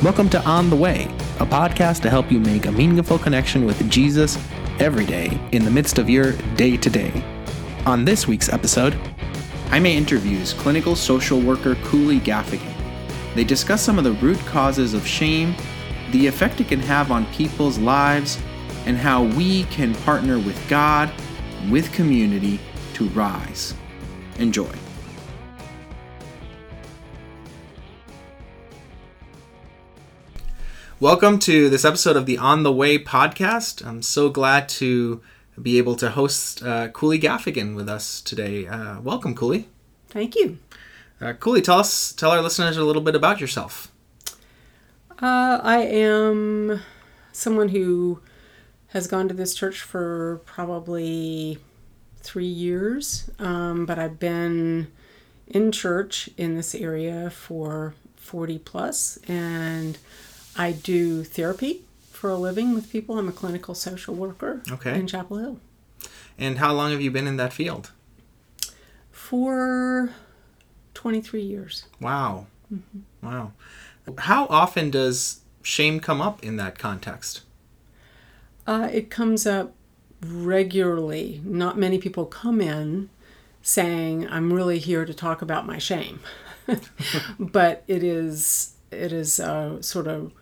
Welcome to On the Way, a podcast to help you make a meaningful connection with Jesus every day in the midst of your day to day. On this week's episode, Jaime interviews clinical social worker Cooley Gaffigan. They discuss some of the root causes of shame, the effect it can have on people's lives, and how we can partner with God, with community to rise. Enjoy. Welcome to this episode of the On the Way podcast. I'm so glad to be able to host uh, Cooley Gaffigan with us today. Uh, welcome, Cooley. Thank you. Uh, Cooley, tell us, tell our listeners a little bit about yourself. Uh, I am someone who has gone to this church for probably three years, um, but I've been in church in this area for 40 plus, and I do therapy for a living with people. I'm a clinical social worker Okay. in Chapel Hill And how long have you been in that field? for 23 years. Wow. Wow. How often does shame come up in that context? Uh, it comes up regularly. Not many people come in saying, "I'm really here to talk about my shame," but it is it is a sort of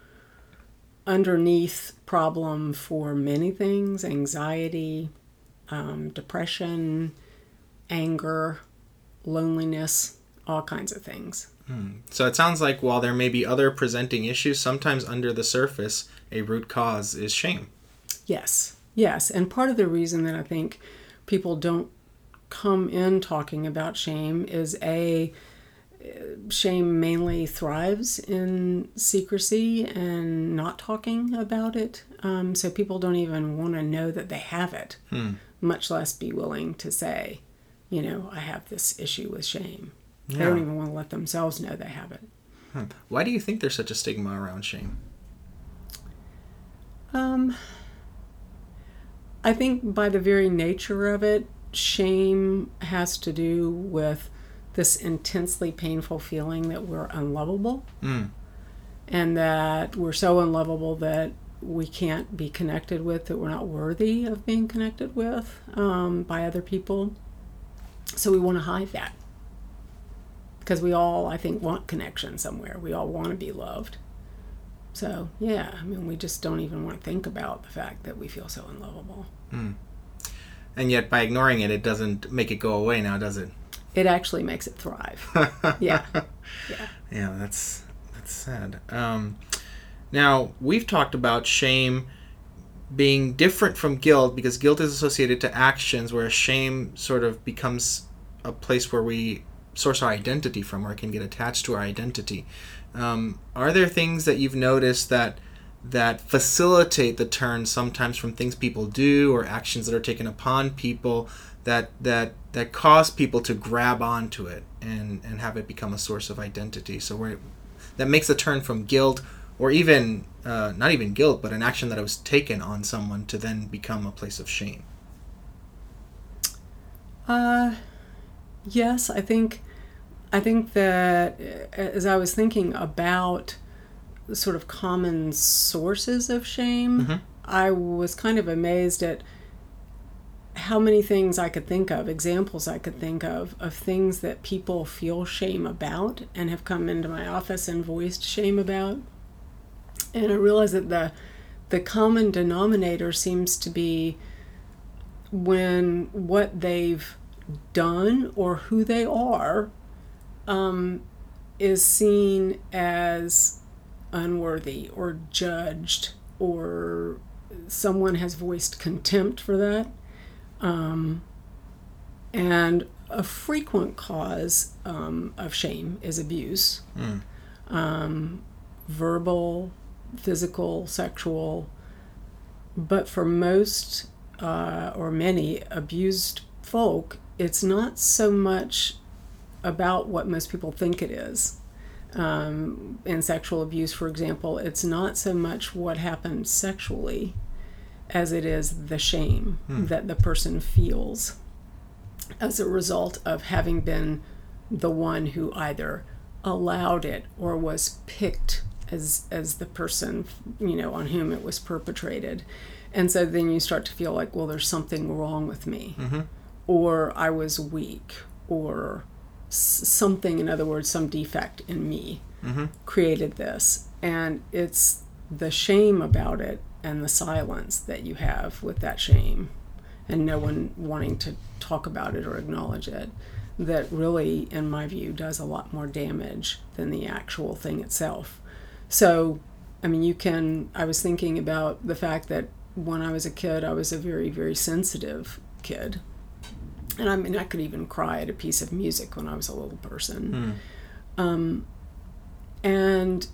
underneath problem for many things: anxiety, um, depression, anger, loneliness, all kinds of things. So it sounds like while there may be other presenting issues, sometimes under the surface, a root cause is shame. Yes, yes. And part of the reason that I think people don't come in talking about shame is a shame mainly thrives in secrecy and not talking about it. Um, so people don't even want to know that they have it, much less be willing to say, you know, I have this issue with shame. They don't even want to let themselves know they have it. Why do you think there's such a stigma around shame? Um, I think by the very nature of it, shame has to do with this intensely painful feeling that we're unlovable Mm. and that we're so unlovable that we can't be connected with, that we're not worthy of being connected with um, by other people. So we want to hide that. Because we all, I think, want connection somewhere. We all want to be loved. So, yeah, I mean, we just don't even want to think about the fact that we feel so unlovable. And yet, by ignoring it, it doesn't make it go away now, does it? It actually makes it thrive. yeah. Yeah. Yeah, that's that's sad. Um, now we've talked about shame being different from guilt because guilt is associated to actions, whereas shame sort of becomes a place where we source our identity from, or it can get attached to our identity. Um, are there things that you've noticed that that facilitate the turn sometimes from things people do or actions that are taken upon people that that that cause people to grab onto it and and have it become a source of identity so where that makes the turn from guilt or even uh, not even guilt but an action that was taken on someone to then become a place of shame Uh, yes, I think, I think that uh, as I was thinking about sort of common sources of shame, Mhm. I was kind of amazed at how many things I could think of, examples I could think of, of things that people feel shame about and have come into my office and voiced shame about. And I realized that the the common denominator seems to be when what they've done or who they are um, is seen as unworthy or judged or someone has voiced contempt for that. Um, and a frequent cause um, of shame is abuse Mm. um, verbal, physical, sexual. But for most uh, or many abused folk, it's not so much about what most people think it is. Um, in sexual abuse, for example, it's not so much what happened sexually as it is the shame that the person feels as a result of having been the one who either allowed it or was picked as as the person you know on whom it was perpetrated and so then you start to feel like well there's something wrong with me Mm-hmm. or i was weak or something in other words some defect in me Mm-hmm. created this and it's the shame about it and the silence that you have with that shame and no one wanting to talk about it or acknowledge it that really in my view does a lot more damage than the actual thing itself. So i mean you can i was thinking about the fact that when i was a kid i was a very very sensitive kid. And i mean i could even cry at a piece of music when i was a little person. Mm. um, and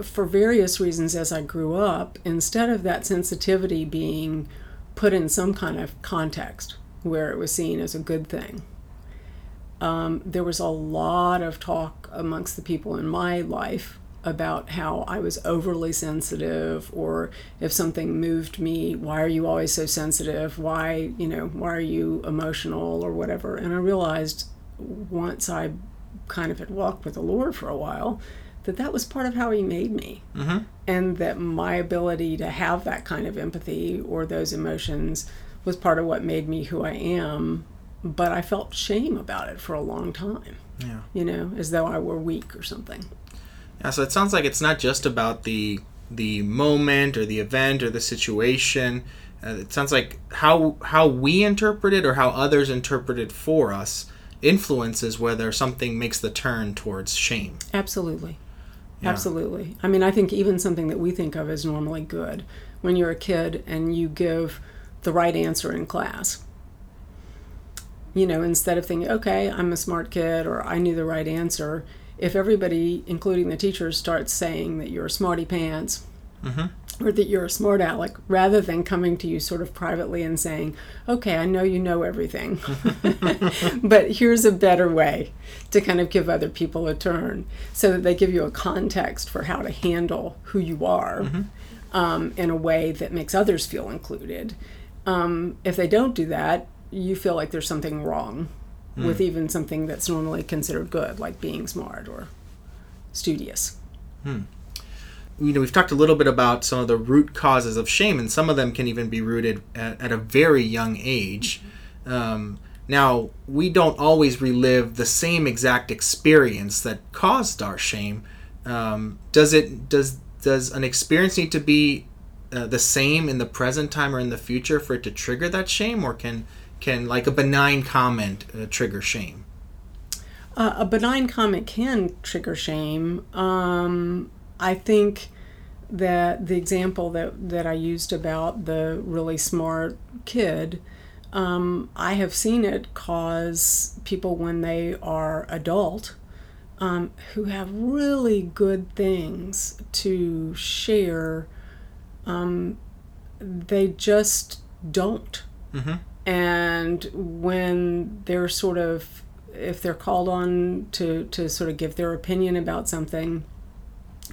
for various reasons, as I grew up, instead of that sensitivity being put in some kind of context where it was seen as a good thing, um, there was a lot of talk amongst the people in my life about how I was overly sensitive, or if something moved me, why are you always so sensitive? Why, you know, why are you emotional or whatever? And I realized once I kind of had walked with the Lord for a while that that was part of how He made me Mm-hmm. and that my ability to have that kind of empathy or those emotions was part of what made me who I am. But I felt shame about it for a long time, Yeah. you know, as though I were weak or something. Yeah, so it sounds like it's not just about the the moment or the event or the situation. Uh, it sounds like how how we interpret it or how others interpret it for us influences whether something makes the turn towards shame. Absolutely. Yeah. Absolutely. I mean, I think even something that we think of as normally good, when you're a kid and you give the right answer in class, you know, instead of thinking, okay, I'm a smart kid or I knew the right answer, if everybody, including the teachers, starts saying that you're smarty pants Mm-hmm. Or that you're a smart aleck, rather than coming to you sort of privately and saying, okay, I know you know everything, but here's a better way to kind of give other people a turn so that they give you a context for how to handle who you are um, in a way that makes others feel included. Um, if they don't do that, you feel like there's something wrong with even something that's normally considered good, like being smart or studious. You know, we've talked a little bit about some of the root causes of shame, and some of them can even be rooted at, at a very young age. Um, now, we don't always relive the same exact experience that caused our shame. Um, does it? Does does an experience need to be uh, the same in the present time or in the future for it to trigger that shame, or can can like a benign comment uh, trigger shame? Uh, a benign comment can trigger shame. Um, I think that the example that, that I used about the really smart kid, um, I have seen it cause people when they are adult um, who have really good things to share, um, they just don't Mm-hmm. and when they're sort of if they're called on to to sort of give their opinion about something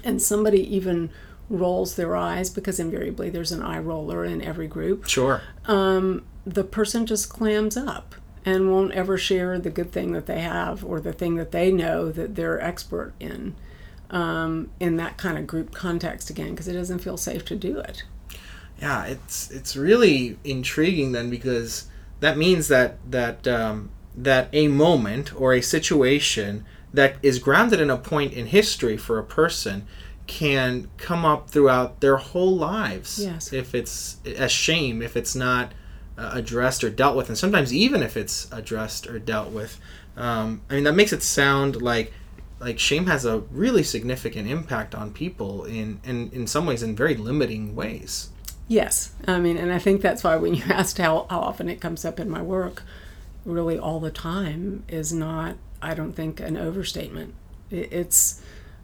and somebody even rolls their eyes because invariably there's an eye roller in every group Sure. um, the person just clams up and won't ever share the good thing that they have or the thing that they know that they're expert in um, in that kind of group context again because it doesn't feel safe to do it yeah it's it's really intriguing then because that means that that um, that a moment or a situation that is grounded in a point in history for a person can come up throughout their whole lives Yes. if it's a shame if it's not uh, addressed or dealt with. And sometimes even if it's addressed or dealt with um, i mean that makes it sound like like shame has a really significant impact on people in, in in some ways in very limiting ways. Yes, I mean, and I think that's why when you asked how, how often it comes up in my work, really all the time is not, I don't think, an overstatement. It's,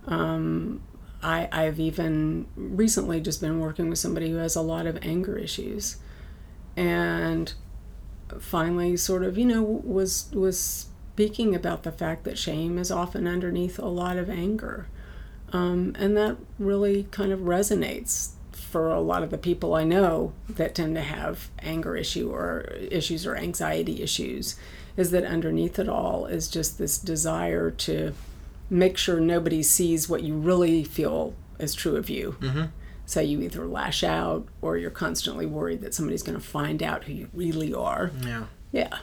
um, I, I've even recently just been working with somebody who has a lot of anger issues, and finally, sort of, you know, was was speaking about the fact that shame is often underneath a lot of anger, um, and that really kind of resonates for a lot of the people I know that tend to have anger issue or issues or anxiety issues is that underneath it all is just this desire to make sure nobody sees what you really feel is true of you. Mm-hmm. So you either lash out or you're constantly worried that somebody's going to find out who you really are. Yeah. Yeah.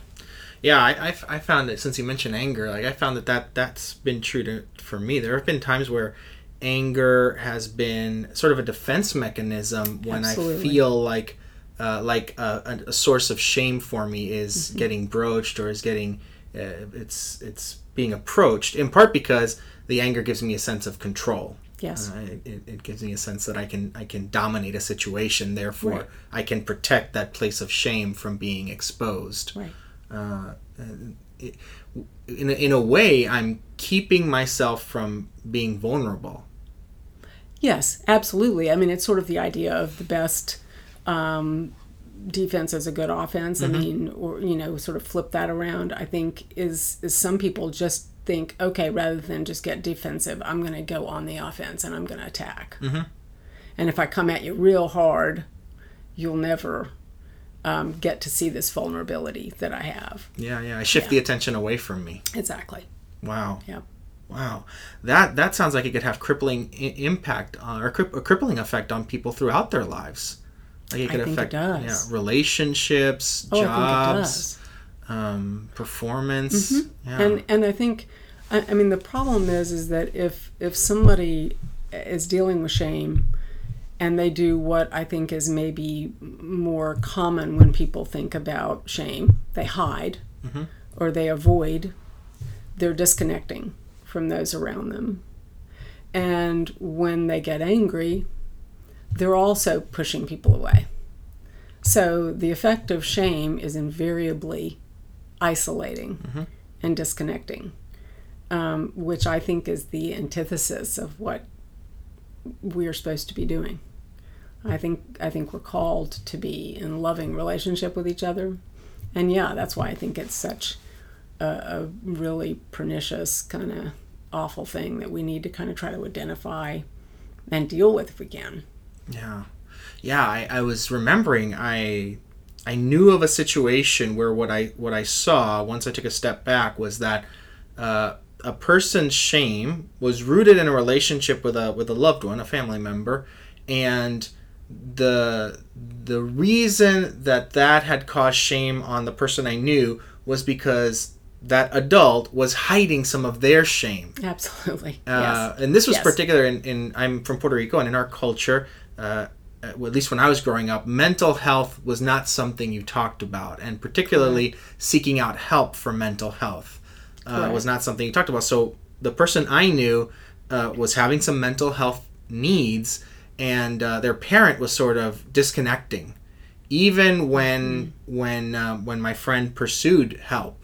Yeah, I, I, I found that since you mentioned anger, like I found that, that that's been true to, for me. There have been times where anger has been sort of a defense mechanism when Absolutely. I feel like uh, like a, a, source of shame for me is Mm-hmm. getting broached or is getting uh, it's it's being approached in part because the anger gives me a sense of control. Yes. Uh, it, it gives me a sense that I can I can dominate a situation. Therefore, Right. I can protect that place of shame from being exposed Right. uh, it, in, a, in a way, I'm keeping myself from being vulnerable. Yes, absolutely. I mean, it's sort of the idea of the best um, defense is a good offense. I mean, or you know, sort of flip that around. I think is is some people just think, okay, rather than just get defensive, I'm going to go on the offense and I'm going to attack. And if I come at you real hard, you'll never um, get to see this vulnerability that I have. Yeah, yeah. I shift the attention away from me. Exactly. Wow, Yeah. wow. That that sounds like it could have crippling impact on, or a crippling effect on people throughout their lives. Like it I could think it affect does. Yeah, relationships, Oh, I jobs, think it does. um, performance. Yeah. and and I think I, I mean the problem is is that if if somebody is dealing with shame and they do what I think is maybe more common when people think about shame, they hide or they avoid, they're disconnecting from those around them. And when they get angry, they're also pushing people away. So the effect of shame is invariably isolating and disconnecting, um, which I think is the antithesis of what we're supposed to be doing. I think I think we're called to be in loving relationship with each other, and yeah, that's why I think it's such a, a really pernicious kind of awful thing that we need to kind of try to identify and deal with if we can. Yeah, yeah. I, I was remembering. I I knew of a situation where what I what I saw once I took a step back was that uh, a person's shame was rooted in a relationship with a with a loved one, a family member, and the the reason that that had caused shame on the person I knew was because that adult was hiding some of their shame. Absolutely. Uh, yes. And this was Yes. particular in, in I'm from Puerto Rico, and in our culture, uh, at well, at least when I was growing up, mental health was not something you talked about, and particularly seeking out help for mental health uh, was not something you talked about. So the person I knew uh, was having some mental health needs, and uh, their parent was sort of disconnecting, even when when uh, when my friend pursued help.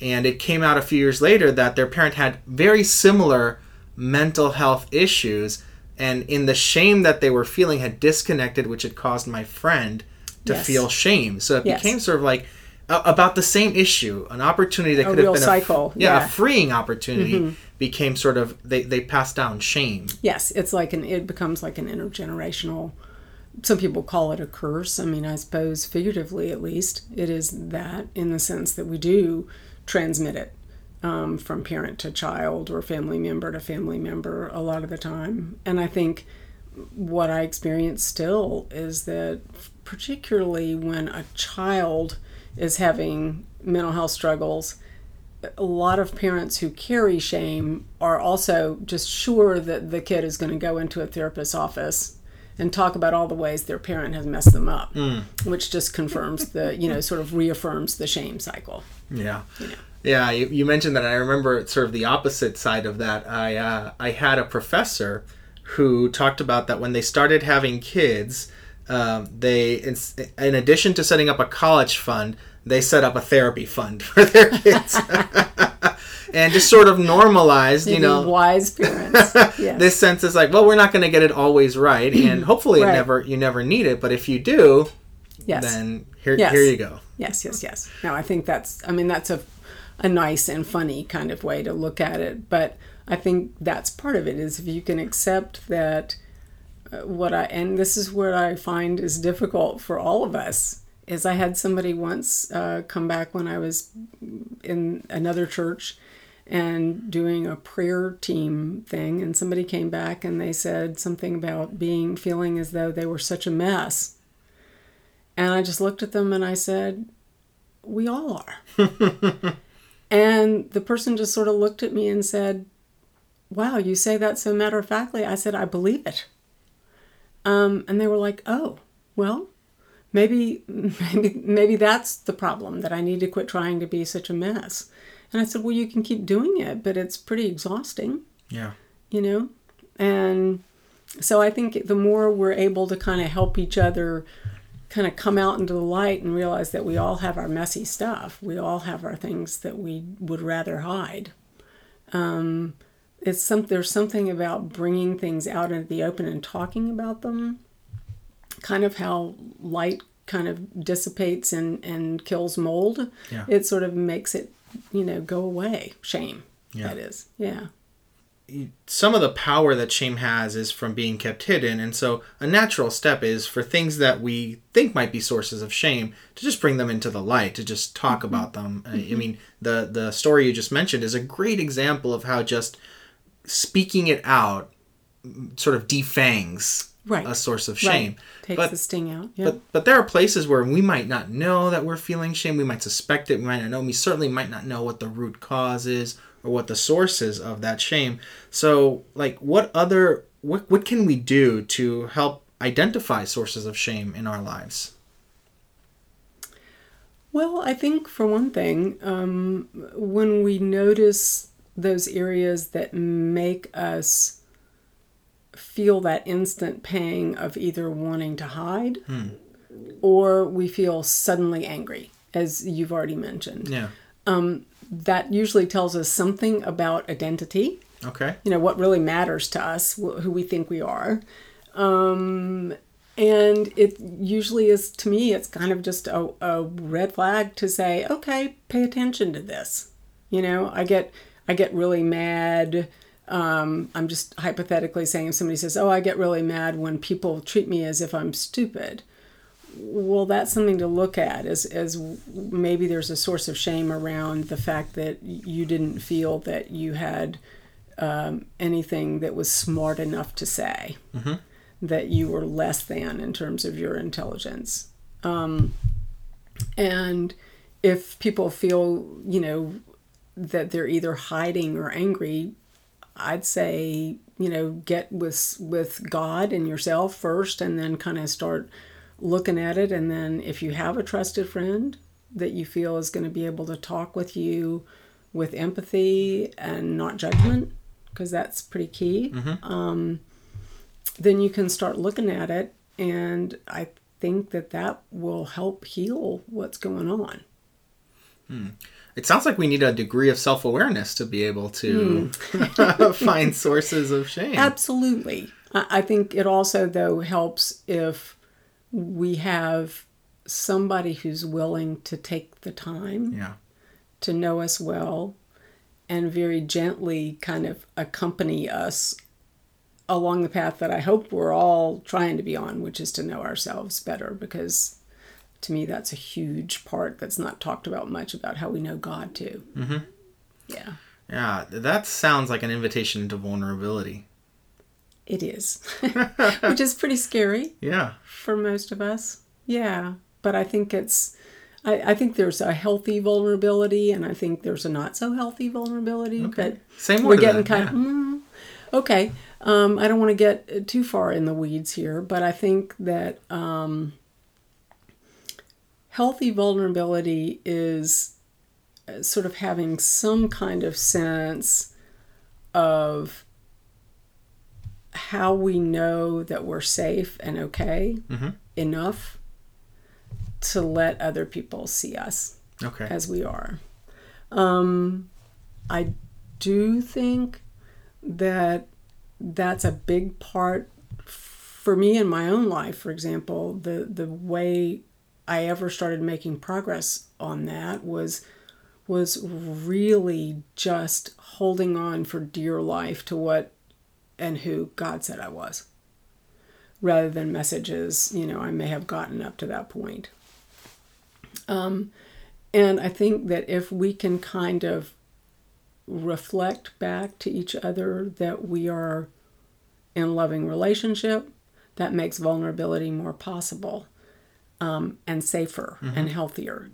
And it came out a few years later that their parent had very similar mental health issues and in the shame that they were feeling had disconnected which had caused my friend to Yes. feel shame so it Yes. became sort of like about the same issue an opportunity that A could have been cycle, a, yeah, yeah. Mm-hmm. a freeing opportunity became sort of they, they passed down shame Yes, it's like an it becomes like an intergenerational. Some people call it a curse. I mean, I suppose figuratively, at least, it is that in the sense that we do transmit it um, from parent to child or family member to family member a lot of the time. And I think what I experience still is that, particularly when a child is having mental health struggles, a lot of parents who carry shame are also just sure that the kid is going to go into a therapist's office and talk about all the ways their parent has messed them up, which just confirms the, you know, sort of reaffirms the shame cycle. Yeah. Yeah, you, you mentioned that. I remember sort of the opposite side of that. I uh, I had a professor who talked about that when they started having kids, um, they in, in addition to setting up a college fund, they set up a therapy fund for their kids, and just sort of normalized, you know, wise parents. Yes. this sense is like, well, we're not going to get it always right, and hopefully, Right. never you never need it, but if you do, yes. then here Yes. here you go. Yes, yes, yes. No, I think that's, I mean, that's a, a nice and funny kind of way to look at it. But I think that's part of it is if you can accept that uh, what I, and this is where I find is difficult for all of us, is I had somebody once uh, come back when I was in another church and doing a prayer team thing and somebody came back and they said something about being feeling as though they were such a mess and i just looked at them and i said we all are and the person just sort of looked at me and said wow you say that so matter of factly i said i believe it um, and they were like oh well maybe maybe maybe that's the problem that i need to quit trying to be such a mess and I said, Well, you can keep doing it, but it's pretty exhausting. Yeah. You know? And so I think the more we're able to kind of help each other kind of come out into the light and realize that we all have our messy stuff, we all have our things that we would rather hide. Um, it's some there's something about bringing things out into the open and talking about them kind of how light kind of dissipates and, and kills mold Yeah. it sort of makes it you know go away shame Yeah. that is yeah some of the power that shame has is from being kept hidden and so a natural step is for things that we think might be sources of shame to just bring them into the light to just talk mm-hmm. about them I- i mm-hmm. mean the the story you just mentioned is a great example of how just speaking it out sort of defangs Right. a source of Right. shame takes but the sting out yeah but but there are places where we might not know that we're feeling shame. We might suspect it. We might not know. We certainly might not know what the root cause is or what the source is of that shame. So, like, what other what what can we do to help identify sources of shame in our lives? Well, I think for one thing, um, when we notice those areas that make us feel that instant pang of either wanting to hide or we feel suddenly angry, as you've already mentioned, Yeah. That usually tells us something about identity. Okay. you know what really matters to us wh- who we think we are um, and it usually is to me it's kind of just a, a red flag to say okay pay attention to this you know i get i get really mad um, i'm just hypothetically saying if somebody says oh i get really mad when people treat me as if i'm stupid well that's something to look at as as maybe there's a source of shame around the fact that you didn't feel that you had um, anything that was smart enough to say that you were less than in terms of your intelligence. Um, and if people feel you know that they're either hiding or angry i'd say you know get with with god and yourself first and then kind of start looking at it and then if you have a trusted friend that you feel is going to be able to talk with you with empathy and not judgment because that's pretty key mm-hmm. um, then you can start looking at it and i think that that will help heal what's going on hmm. It sounds like we need a degree of self awareness to be able to hmm. find sources of shame. Absolutely. I think it also, though, helps if we have somebody who's willing to take the time Yeah. to know us well and very gently kind of accompany us along the path that I hope we're all trying to be on, which is to know ourselves better because to me that's a huge part that's not talked about much about how we know God too. Mm-hmm. Yeah, Yeah. That sounds like an invitation into vulnerability. It is, which is pretty scary. Yeah. for most of us. Yeah, but I think it's. I, I think there's a healthy vulnerability, and I think there's a not so healthy vulnerability. Okay. But Same we're getting then, kind of mm, okay. Um, I don't want to get too far in the weeds here, but I think that um, healthy vulnerability is uh, sort of having some kind of sense of how we know that we're safe and okay Mhm. enough to let other people see us Okay. as we are. Um, I do think that that's a big part for me in my own life. For example, the the way I ever started making progress on that was was really just holding on for dear life to what and who God said I was, rather than messages you know I may have gotten up to that point. Um, and I think that if we can kind of reflect back to each other that we are in loving relationship, that makes vulnerability more possible um, and safer and healthier.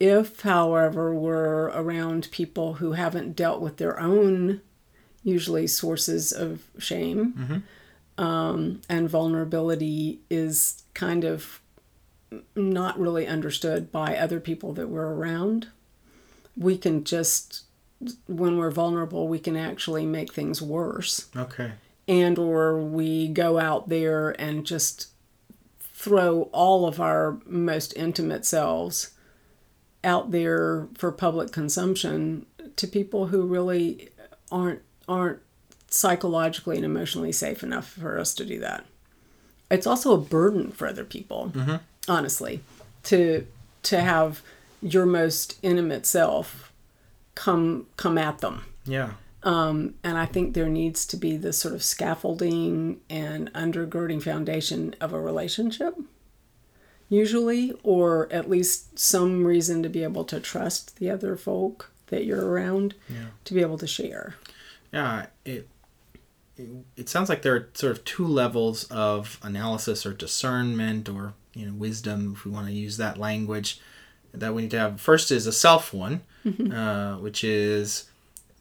If, however, we're around people who haven't dealt with their own, usually sources of shame, um, and vulnerability is kind of not really understood by other people that we're around, we can just, when we're vulnerable, we can actually make things worse. Okay. and or we go out there and just throw all of our most intimate selves out there for public consumption to people who really aren't aren't psychologically and emotionally safe enough for us to do that. It's also a burden for other people, honestly, to to have your most intimate self come come at them. Yeah. Um, and I think there needs to be this sort of scaffolding and undergirding foundation of a relationship, usually, or at least some reason to be able to trust the other folk that you're around Yeah. to be able to share. Yeah, it, it it sounds like there are sort of two levels of analysis or discernment or you know wisdom, if we want to use that language, that we need to have. First is a self one, mm-hmm. uh, which is,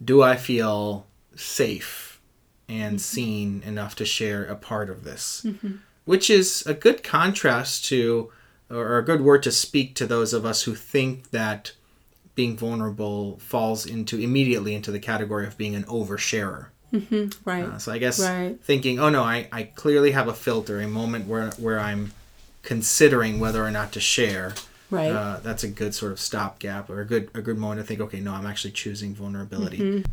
do I feel safe and mm-hmm. seen enough to share a part of this, mm-hmm. which is a good contrast to, or a good word to speak to those of us who think that being vulnerable falls into immediately into the category of being an oversharer. Right. Uh, so I guess Right. thinking, oh no, I, I clearly have a filter, a moment where where I'm considering whether or not to share. Right. Uh, that's a good sort of stopgap or a good a good moment to think, okay, no, I'm actually choosing vulnerability. Mm-hmm.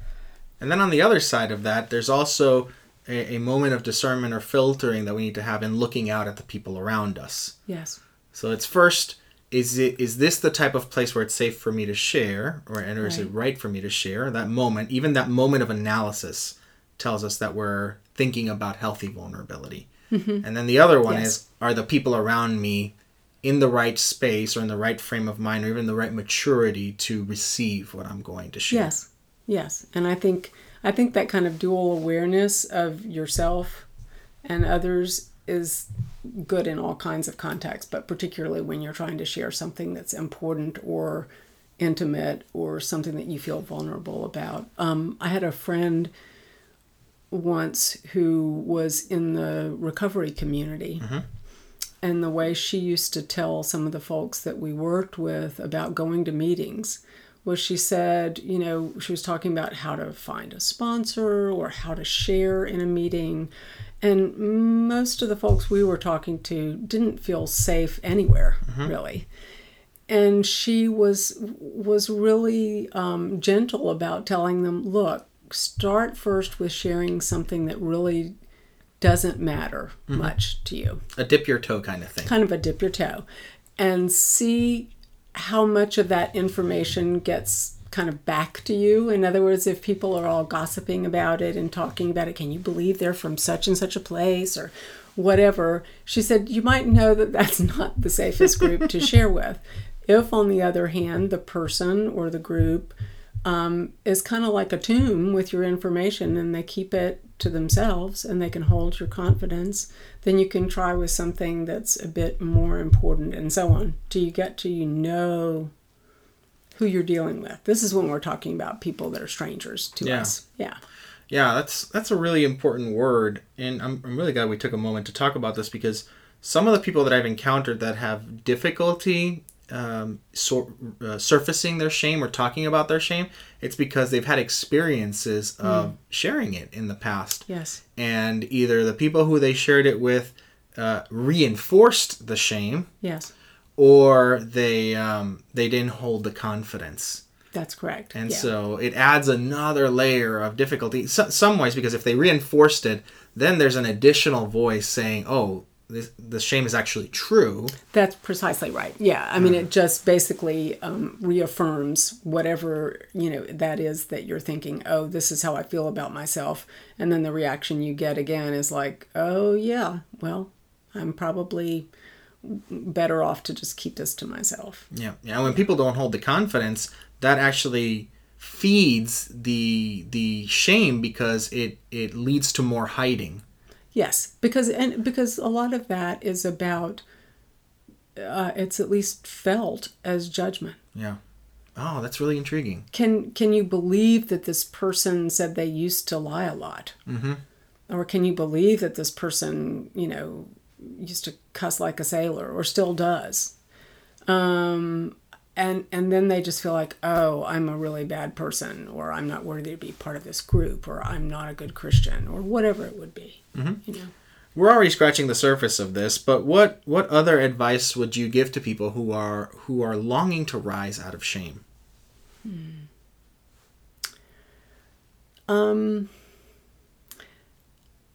And then on the other side of that, there's also a, a moment of discernment or filtering that we need to have in looking out at the people around us. yes. So it's first is it is this the type of place where it's safe for me to share or, and or is it Right. right for me to share? That moment, even that moment of analysis tells us that we're thinking about healthy vulnerability. And then the other one Mm-hmm. Yes. is are the people around me in the right space or in the right frame of mind or even the right maturity to receive what I'm going to share? Yes. Yes. And I think I think that kind of dual awareness of yourself and others is good in all kinds of contexts, but particularly when you're trying to share something that's important or intimate or something that you feel vulnerable about. Um, I had a friend once who was in the recovery community. And the way she used to tell some of the folks that we worked with about going to meetings was she said, you know, she was talking about how to find a sponsor or how to share in a meeting. And most of the folks we were talking to didn't feel safe anywhere, really. And she was was really um, gentle about telling them, look, start first with sharing something that really doesn't matter much to you, A dip your toe kind of thing. kind of a dip your toe, and see how much of that information gets kind of back to you. In other words, if people are all gossiping about it and talking about it, can you believe they're from such and such a place or whatever? She said, you might know that that's not the safest group to share with. If, on the other hand, the person or the group um, is kind of like a tomb with your information and they keep it to themselves and they can hold your confidence, then you can try with something that's a bit more important and so on till you get to you know who you're dealing with. This is when we're talking about people that are strangers to Yeah. us. Yeah. Yeah, that's that's a really important word, and I'm, I'm really glad we took a moment to talk about this because some of the people that I've encountered that have difficulty um, uh, surfacing their shame or talking about their shame, it's because they've had experiences of sharing it in the past, Yes. and either the people who they shared it with uh, reinforced the shame, Yes. Or they um, they didn't hold the confidence. That's correct. And yeah. so it adds another layer of difficulty. So, some ways, because if they reinforced it, then there's an additional voice saying, "Oh, this, the shame is actually true." That's precisely right. Yeah, I mean, it just basically um, reaffirms whatever you know that is that you're thinking. Oh, this is how I feel about myself, and then the reaction you get again is like, "Oh yeah, well, I'm probably better off to just keep this to myself." Yeah, yeah. When people don't hold the confidence, that actually feeds the the shame because it it leads to more hiding. Yes, because and because a lot of that is about uh, it's at least felt as judgment. Yeah. Oh, that's really intriguing. Can can you believe that this person said they used to lie a lot? Mm-hmm. Or can you believe that this person, you know, used to cuss like a sailor or still does? Um, and and then they just feel like, oh, I'm a really bad person, or I'm not worthy to be part of this group, or I'm not a good Christian, or whatever it would be. Mm-hmm. You know. We're already scratching the surface of this, but what what other advice would you give to people who are who are longing to rise out of shame? Hmm. Um,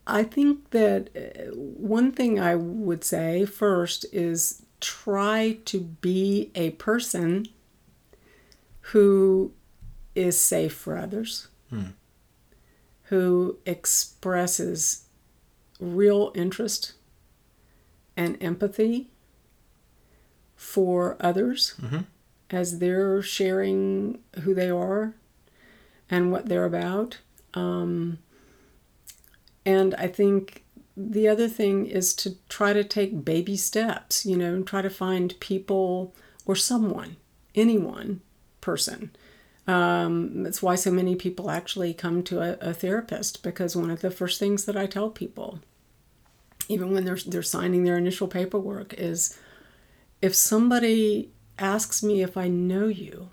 I think that uh, one thing I would say first is try to be a person who is safe for others, Hmm. who expresses real interest and empathy for others Mhm. as they're sharing who they are and what they're about. Um, and I think the other thing is to try to take baby steps, you know, and try to find people or someone, anyone, person. Um, that's why so many people actually come to a, a therapist because one of the first things that I tell people, even when they're they're signing their initial paperwork, is if somebody asks me if I know you,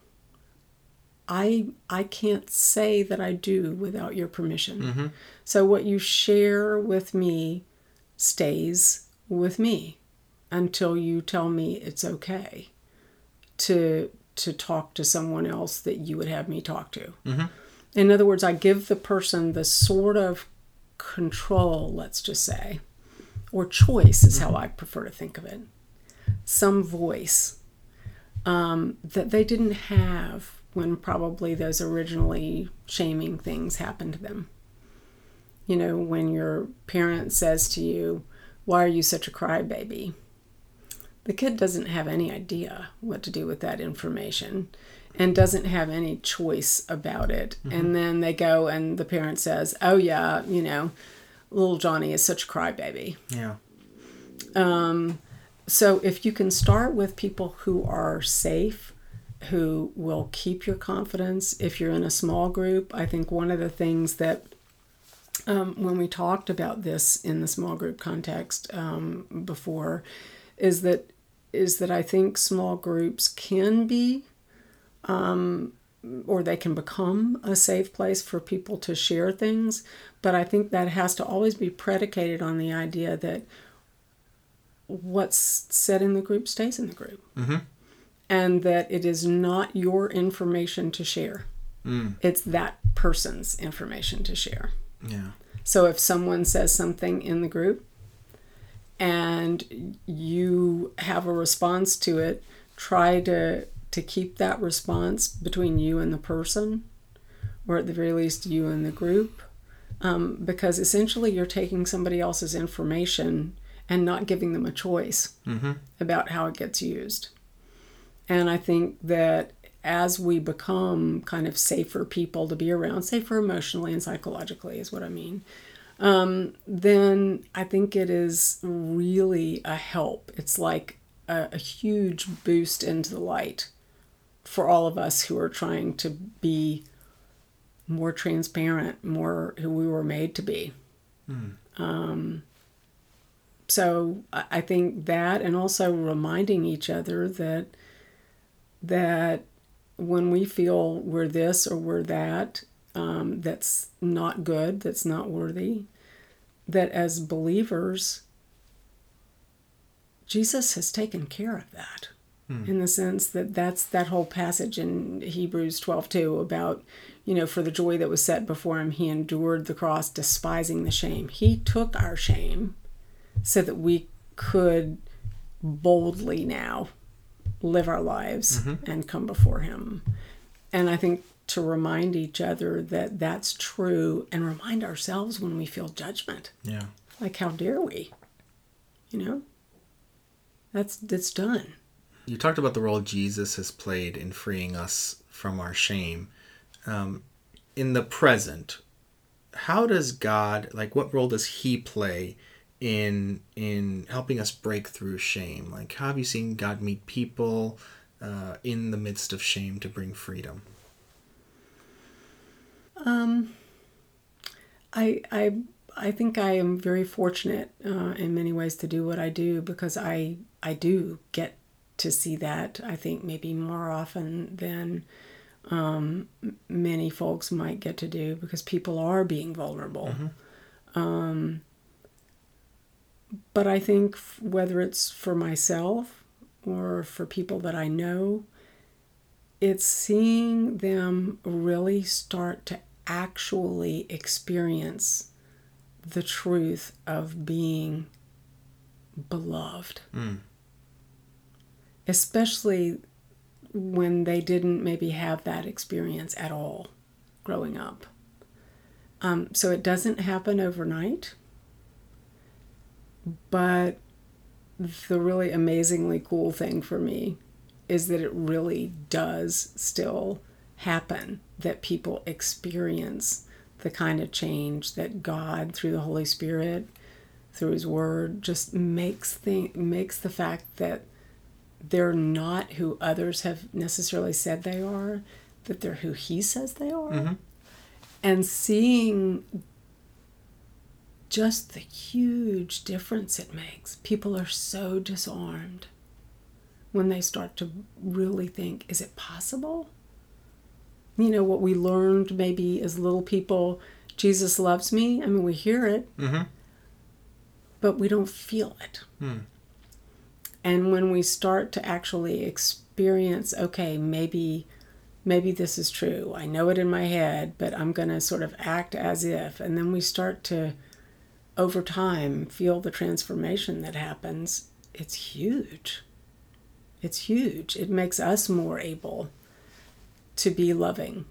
I I can't say that I do without your permission. Mm-hmm. So what you share with me stays with me until you tell me it's okay to to talk to someone else that you would have me talk to. Mhm. In other words, I give the person the sort of control, let's just say, or choice is how I prefer to think of it. Some voice um, that they didn't have when probably those originally shaming things happened to them. You know, when your parent says to you, Why are you such a crybaby? The kid doesn't have any idea what to do with that information and doesn't have any choice about it. And then they go and the parent says, Oh, yeah, you know, little Johnny is such a crybaby. Yeah. Um, so if you can start with people who are safe, who will keep your confidence, if you're in a small group, I think one of the things that um, when we talked about this in the small group context um, before, is that is that I think small groups can be, um, or they can become a safe place for people to share things, but I think that has to always be predicated on the idea that what's said in the group stays in the group. Mm-hmm. And that it is not your information to share. Mm. It's that person's information to share. Yeah. So if someone says something in the group and you have a response to it, try to to keep that response between you and the person, or at the very least you and the group, um, because essentially you're taking somebody else's information and not giving them a choice Mm-hmm. about how it gets used. And I think that as we become kind of safer people to be around, safer emotionally and psychologically is what I mean, um, then I think it is really a help. It's like a, a huge boost into the light for all of us who are trying to be more transparent, more who we were made to be. Um, so I think that, and also reminding each other that that when we feel we're this or we're that, um, that's not good, that's not worthy, that as believers, Jesus has taken care of that. In the sense that that's that whole passage in Hebrews 12 2 about, you know, for the joy that was set before him, he endured the cross, despising the shame. He took our shame so that we could boldly now live our lives and come before him. And I think to remind each other that that's true and remind ourselves when we feel judgment. Yeah. Like, how dare we? You know? That's that's done. You talked about the role Jesus has played in freeing us from our shame. um, in the present, how does God like what role does He play in in helping us break through shame? Like, how have you seen God meet people uh, in the midst of shame to bring freedom? Um, I I I think I am very fortunate uh, in many ways to do what I do because I I do get to see that. I think maybe more often than um, many folks might get to do because people are being vulnerable. Mm-hmm. Um, but I think whether it's for myself or for people that I know, it's seeing them really start to actually experience the truth of being beloved. Mm. Especially when they didn't maybe have that experience at all growing up. Um, so it doesn't happen overnight, but the really amazingly cool thing for me is that it really does still happen that people experience the kind of change that God through the Holy Spirit through his word just makes the makes the fact that they're not who others have necessarily said they are, that they're who he says they are. Mm-hmm. And seeing just the huge difference it makes. People are so disarmed when they start to really think, is it possible? You know, what we learned maybe as little people, Jesus loves me. I mean, we hear it, mm-hmm. but we don't feel it. Mm. And when we start to actually experience, okay, maybe maybe this is true. I know it in my head, but I'm going to sort of act as if. And then we start to over time feel the transformation that happens. It's huge. It's huge. It makes us more able to be loving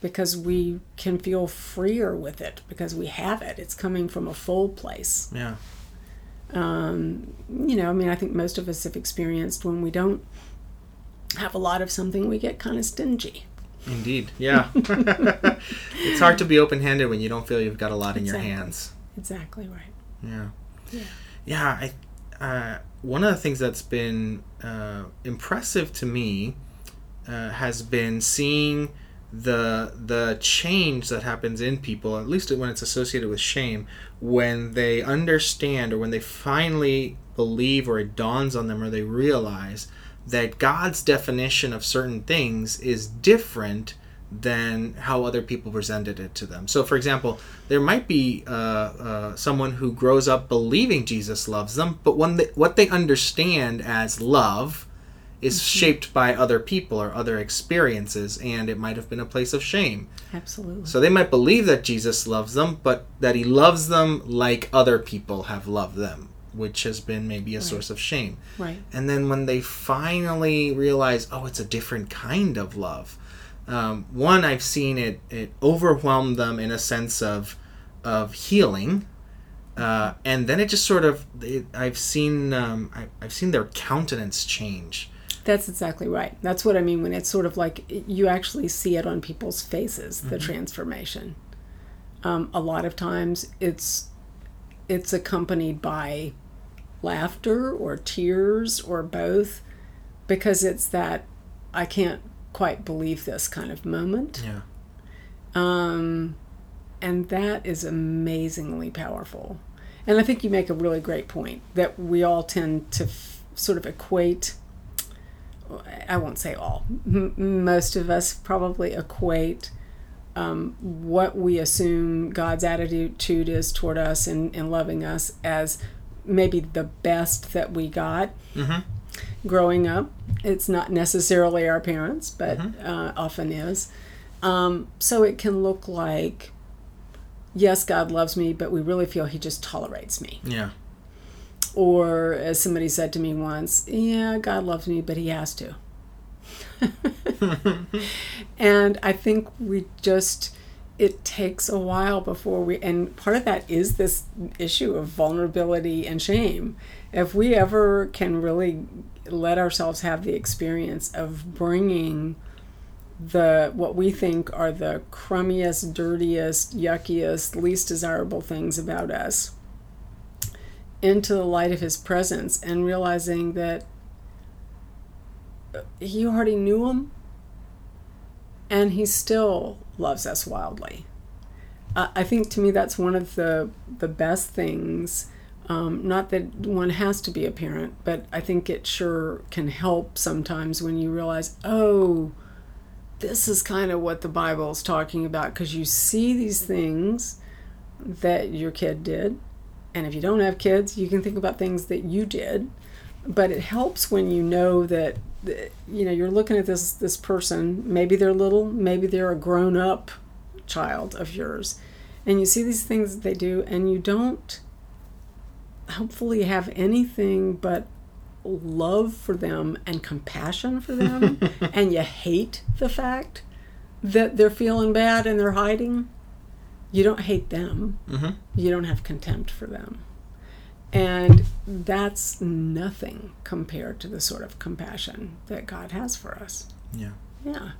because we can feel freer with it because we have it. It's coming from a full place. Yeah. Um, you know, I mean, I think most of us have experienced when we don't have a lot of something, we get kind of stingy. Indeed, yeah. it's hard to be open handed when you don't feel you've got a lot exactly. in your hands. Exactly right. Yeah. Yeah. Yeah. I, uh, one of the things that's been uh, impressive to me uh, has been seeing the the change that happens in people, at least when it's associated with shame, when they understand or when they finally believe or it dawns on them or they realize that God's definition of certain things is different than how other people presented it to them. So, for example, there might be uh, uh, someone who grows up believing Jesus loves them, but when they, what they understand as love is mm-hmm. shaped by other people or other experiences, and it might have been a place of shame. Absolutely. So they might believe that Jesus loves them, but that he loves them like other people have loved them, which has been maybe a right. source of shame. Right. And then when they finally realize, oh, it's a different kind of love. Um, one, I've seen it it overwhelm them in a sense of of healing. Uh, and then it just sort of it, I've seen um, I, I've seen their countenance change that's exactly right. That's what I mean when it's sort of like you actually see it on people's faces, the mm-hmm. transformation. Um, a lot of times it's it's accompanied by laughter or tears or both because it's that I can't quite believe this kind of moment. Yeah. Um, and that is amazingly powerful. And I think you make a really great point that we all tend to f- sort of equate I won't say all, most of us probably equate um, what we assume God's attitude is toward us and, and loving us as maybe the best that we got mm-hmm. Growing up. It's not necessarily our parents, but mm-hmm. uh, often is. Um, so it can look like, yes, God loves me, but we really feel He just tolerates me. Yeah. Or as somebody said to me once, yeah, God loves me, but he has to. and I think we just, it takes a while before we, and part of that is this issue of vulnerability and shame. If we ever can really let ourselves have the experience of bringing the what we think are the crummiest, dirtiest, yuckiest, least desirable things about us into the light of his presence and realizing that he already knew them and he still loves us wildly. I think to me that's one of the the best things. Um, not that one has to be a parent, but I think it sure can help sometimes when you realize, oh, this is kind of what the Bible is talking about because you see these things that your kid did. And if you don't have kids, you can think about things that you did. But it helps when you know that you know you're looking at this this person maybe they're little maybe they're a grown up child of yours and you see these things that they do and you don't hopefully have anything but love for them and compassion for them and you hate the fact that they're feeling bad and they're hiding you don't hate them Mm-hmm. you don't have contempt for them and that's nothing compared to the sort of compassion that God has for us. Yeah. Yeah.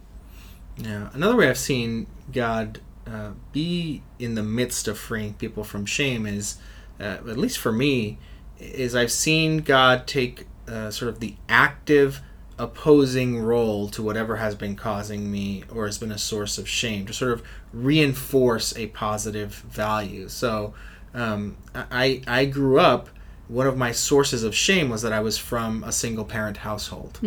Yeah. Another way I've seen God uh, be in the midst of freeing people from shame is, uh, at least for me, is I've seen God take uh, sort of the active opposing role to whatever has been causing me or has been a source of shame to sort of reinforce a positive value. So um, I I grew up. One of my sources of shame was that I was from a single parent household,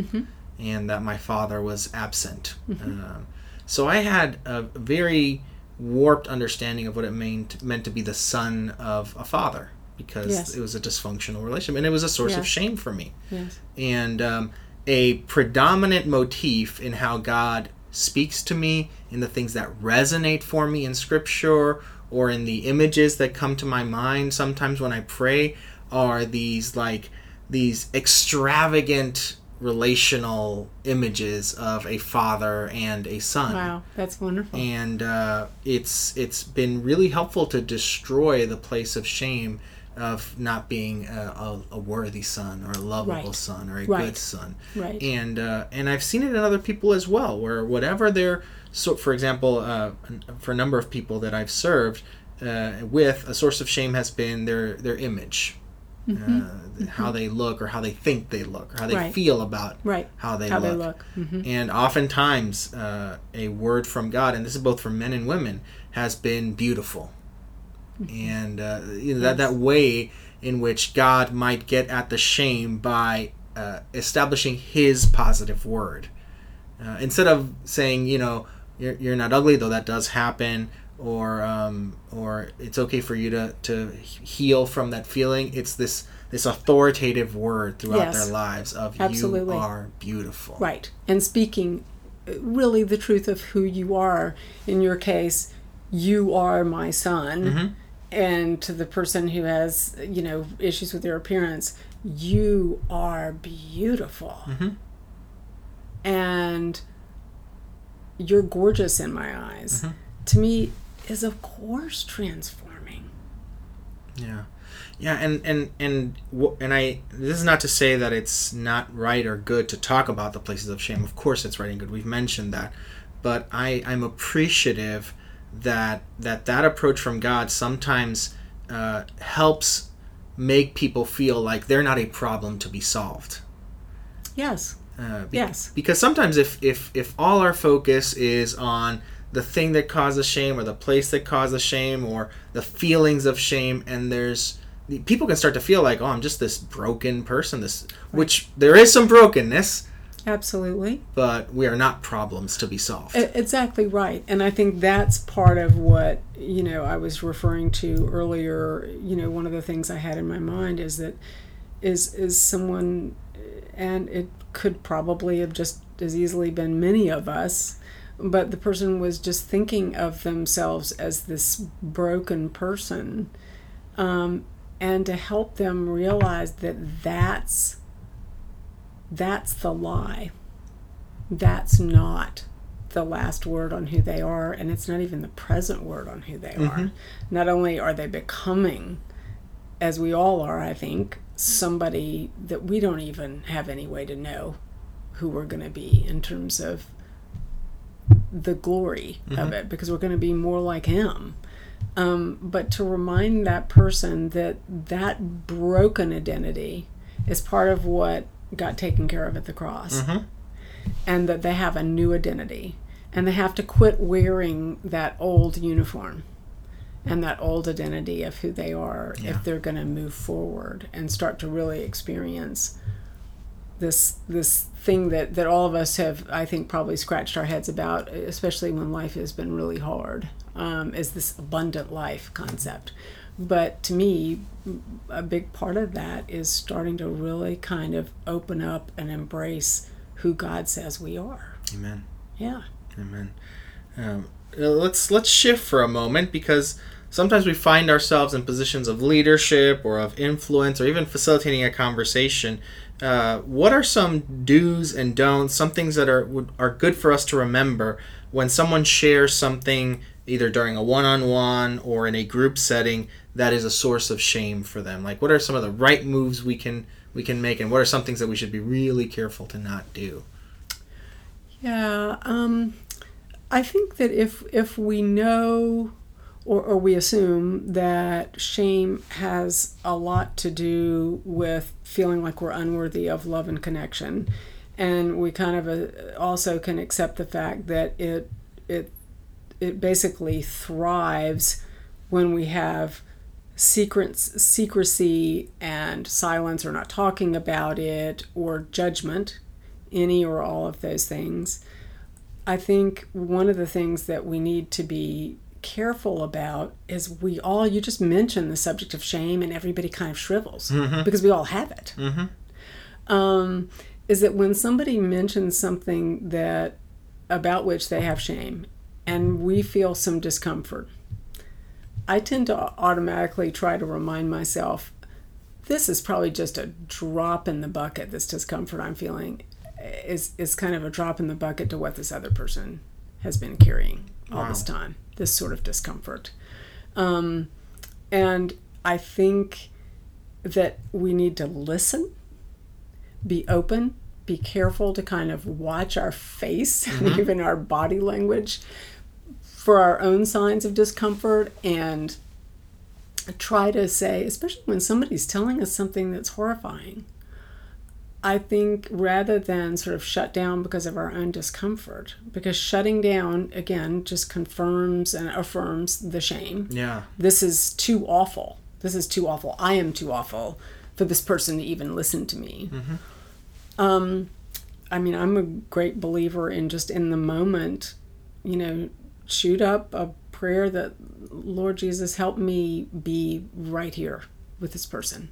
and that my father was absent. Um, so I had a very warped understanding of what it meant meant to be the son of a father because Yes. it was a dysfunctional relationship and it was a source of shame for me Yes. and um, a predominant motif in how God speaks to me, in the things that resonate for me in Scripture, or in the images that come to my mind sometimes when I pray, are these like these extravagant relational images of a father and a son Wow, that's wonderful. and uh, it's it's been really helpful to destroy the place of shame of not being a, a, a worthy son or a lovable Right. son or a Right. good son Right. and uh, and I've seen it in other people as well where whatever their so for example uh, for a number of people that I've served uh, with a source of shame has been their their image uh, how they look or how they think they look or how they Mm-hmm. Right. feel about right. how they How look they look. hmm and oftentimes, uh, a word from God, and this is both for men and women, has been beautiful. And uh, you know, that, that way in which God might get at the shame by uh, establishing His positive word. Uh, instead of saying, you know, you're, you're not ugly, though that does happen, or um, or it's okay for you to, to heal from that feeling. It's this this authoritative word throughout Yes. their lives of Absolutely. you are beautiful. Right. And speaking uh, really the truth of who you are. In your case, you are my son. Mhm. And to the person who has, you know, issues with their appearance, you are beautiful. Mhm. And you're gorgeous in my eyes. Mhm. To me, is of course transforming. Yeah, yeah, and and and and I. This is not to say that it's not right or good to talk about the places of shame. Of course, it's right and good. We've mentioned that, but I I'm appreciative that that that approach from God sometimes uh, helps make people feel like they're not a problem to be solved. Yes. Uh, be- Yes. Because sometimes if if if all our focus is on the thing that causes shame or the place that causes shame or the feelings of shame and there's people can start to feel like oh i'm just this broken person this which there is some brokenness Absolutely. but we are not problems to be solved Exactly right. And I think that's part of what, you know, I was referring to earlier, you know, one of the things I had in my mind is that is is someone and it could probably have just as easily been many of us, but the person was just thinking of themselves as this broken person. Um, and to help them realize that that's that's the lie that's not the last word on who they are, and it's not even the present word on who they are. Not only are they becoming, as we all are, I think, somebody that we don't even have any way to know who we're going to be in terms of the glory of it because we're going to be more like Him. Um, but to remind that person that that broken identity is part of what got taken care of at the cross, and that they have a new identity, and they have to quit wearing that old uniform and that old identity of who they are Yeah. if they're going to move forward and start to really experience this this thing that that all of us have I think probably scratched our heads about especially when life has been really hard um, is this abundant life concept but to me a big part of that is starting to really kind of open up and embrace who God says we are Amen. yeah Amen. Um, uh, let's let's shift for a moment because sometimes we find ourselves in positions of leadership or of influence or even facilitating a conversation. Uh, what are some do's and don'ts? Some things that are would, are good for us to remember when someone shares something either during a one-on-one or in a group setting that is a source of shame for them. Like, what are some of the right moves we can we can make, and what are some things that we should be really careful to not do? Yeah, um, I think that if if we know or, or we assume that shame has a lot to do with feeling like we're unworthy of love and connection, and we kind of uh, also can accept the fact that it it it basically thrives when we have secrets secrecy and silence or not talking about it or judgment any or all of those things. I think one of the things that we need to be careful about is we all you just mentioned the subject of shame and everybody kind of shrivels because we all have it um, is that when somebody mentions something that about which they have shame and we feel some discomfort I tend to automatically try to remind myself this is probably just a drop in the bucket. This discomfort I'm feeling is is kind of a drop in the bucket to what this other person has been carrying all this time. This sort of discomfort, um, and I think that we need to listen, be open, be careful to kind of watch our face and even our body language for our own signs of discomfort and try to say, especially when somebody's telling us something that's horrifying, I think rather than sort of shut down because of our own discomfort, because shutting down, again, just confirms and affirms the shame. Yeah. This is too awful. This is too awful. I am too awful for this person to even listen to me. Mm-hmm. Um, I mean, I'm a great believer in just in the moment, you know, shoot up a prayer that Lord Jesus help me be right here with this person.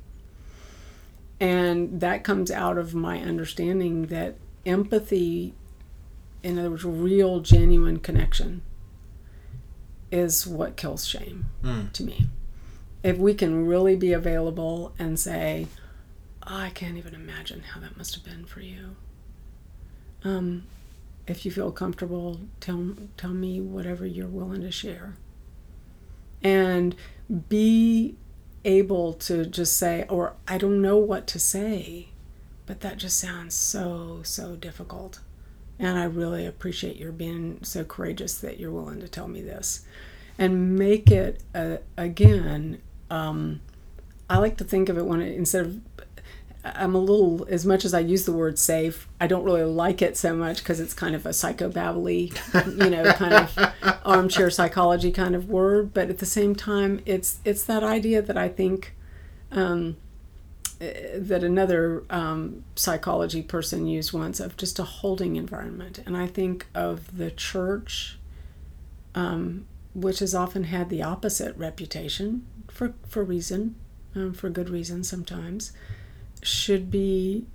And that comes out of my understanding that empathy, in other words, real, genuine connection, is what kills shame Mm. to me. If we can really be available and say, "Oh, I can't even imagine how that must have been for you. Um, if you feel comfortable, tell tell me whatever you're willing to share. And be able to just say, or I don't know what to say, but that just sounds so so difficult. And I really appreciate your being so courageous that you're willing to tell me this, and make it uh, again. Um, I like to think of it when it, instead of I'm a little, as much as I use the word safe, I don't really like it so much because it's kind of a psychobabbly, you know, kind of armchair psychology kind of word. But at the same time, it's it's that idea that I think um, eh, that another um, psychology person used once of just a holding environment, and I think of the church, um, which has often had the opposite reputation for for reason, um, for good reason sometimes should be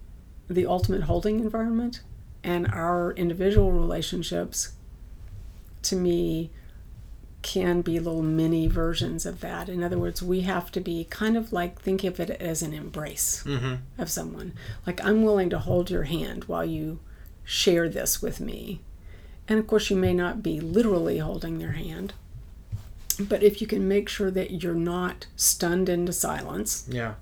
the ultimate holding environment and our individual relationships to me can be little mini versions of that in other words we have to be kind of like think of it as an embrace Mm-hmm. of someone like i'm willing to hold your hand while you share this with me and of course you may not be literally holding their hand but if you can make sure that you're not stunned into silence Yeah.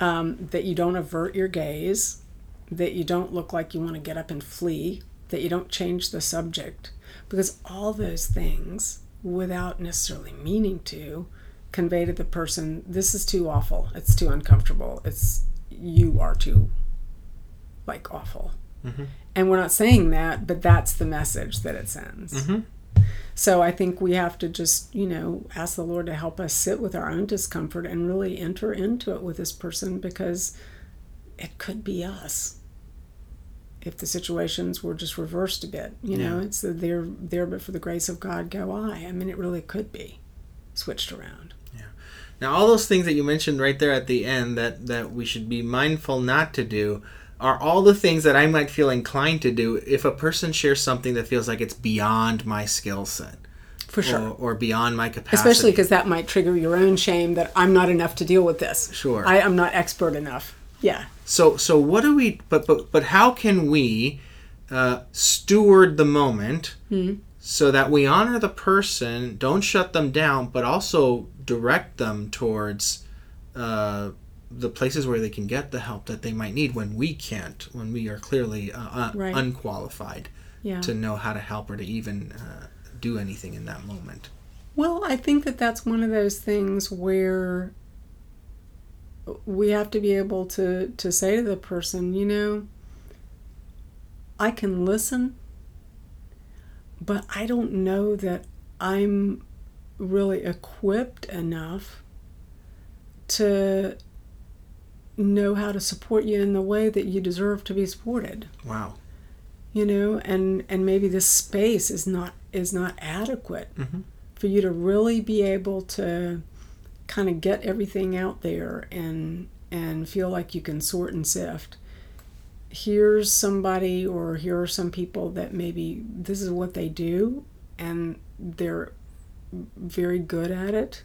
Um, that you don't avert your gaze, that you don't look like you want to get up and flee that you don't change the subject, because all those things, without necessarily meaning to, convey to the person, this is too awful. It's too uncomfortable. It's you are too like awful. Mm-hmm. And we're not saying that, but that's the message that it sends. Mm-hmm. So I think we have to just, you know, ask the Lord to help us sit with our own discomfort and really enter into it with this person because it could be us if the situations were just reversed a bit. You yeah. know, it's the there there but for the grace of God go I. I mean it really could be switched around. Yeah. Now all those things that you mentioned right there at the end that that we should be mindful not to do are all the things that I might feel inclined to do if a person shares something that feels like it's beyond my skill set. For sure. Or, or, beyond my capacity. Especially because that might trigger your own shame that I'm not enough to deal with this. Sure. I, am not expert enough. Yeah. So so what do we? But but but how can we uh, steward the moment mm-hmm. so that we honor the person, don't shut them down, but also direct them towards uh, the places where they can get the help that they might need when we can't, when we are clearly uh, uh right. unqualified yeah. to know how to help or to even uh, do anything in that moment. Well, I think that that's one of those things where we have to be able to to say to the person, you know, I can listen, but I don't know that I'm really equipped enough to know how to support you in the way that you deserve to be supported. Wow. You know, and and maybe this space is not is not adequate mm-hmm. for you to really be able to kind of get everything out there and and feel like you can sort and sift here's somebody or here are some people that maybe this is what they do and they're very good at it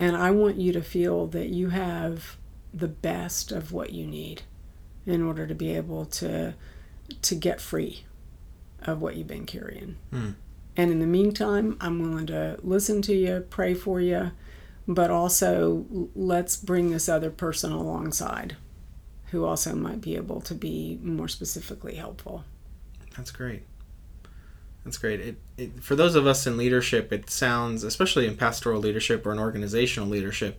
and i want you to feel that you have the best of what you need in order to be able to to get free of what you've been carrying mm. and in the meantime i'm willing to listen to you pray for you but also let's bring this other person alongside who also might be able to be more specifically helpful. That's great. That's great. It, it, for those of us in leadership, it sounds, especially in pastoral leadership or in organizational leadership,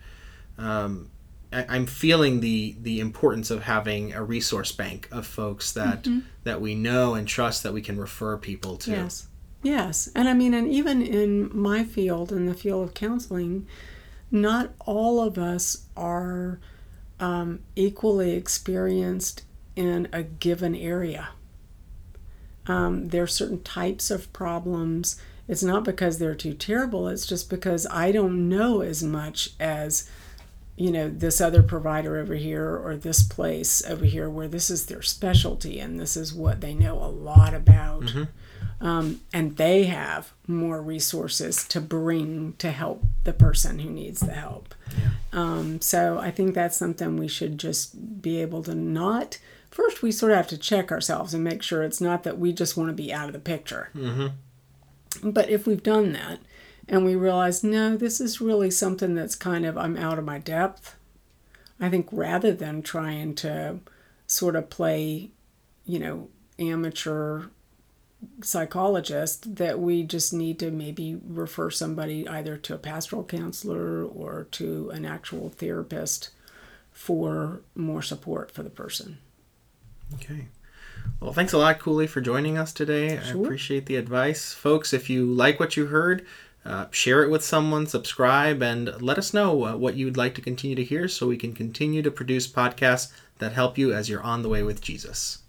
um, I, am feeling the the importance of having a resource bank of folks that mm-hmm. that we know and trust that we can refer people to. Yes, yes, and I mean, and even in my field, in the field of counseling, not all of us are um, equally experienced in a given area. Um, there are certain types of problems. It's not because they're too terrible, it's just because I don't know as much as, you know, this other provider over here or this place over here where this is their specialty and this is what they know a lot about. Mm-hmm um, and they have more resources to bring to help the person who needs the help. Yeah. Um, so I think that's something we should just be able to not. First, we sort of have to check ourselves and make sure it's not that we just want to be out of the picture. Mm-hmm. But if we've done that and we realize, no, this is really something that's kind of, I'm out of my depth, I think rather than trying to sort of play, you know, amateur psychologist that we just need to maybe refer somebody either to a pastoral counselor or to an actual therapist for more support for the person. Okay. Well, thanks a lot, Cooley, for joining us today. Sure. I appreciate the advice. Folks, if you like what you heard, uh, share it with someone, subscribe, and let us know uh, what you'd like to continue to hear so we can continue to produce podcasts that help you as you're on the way with Jesus.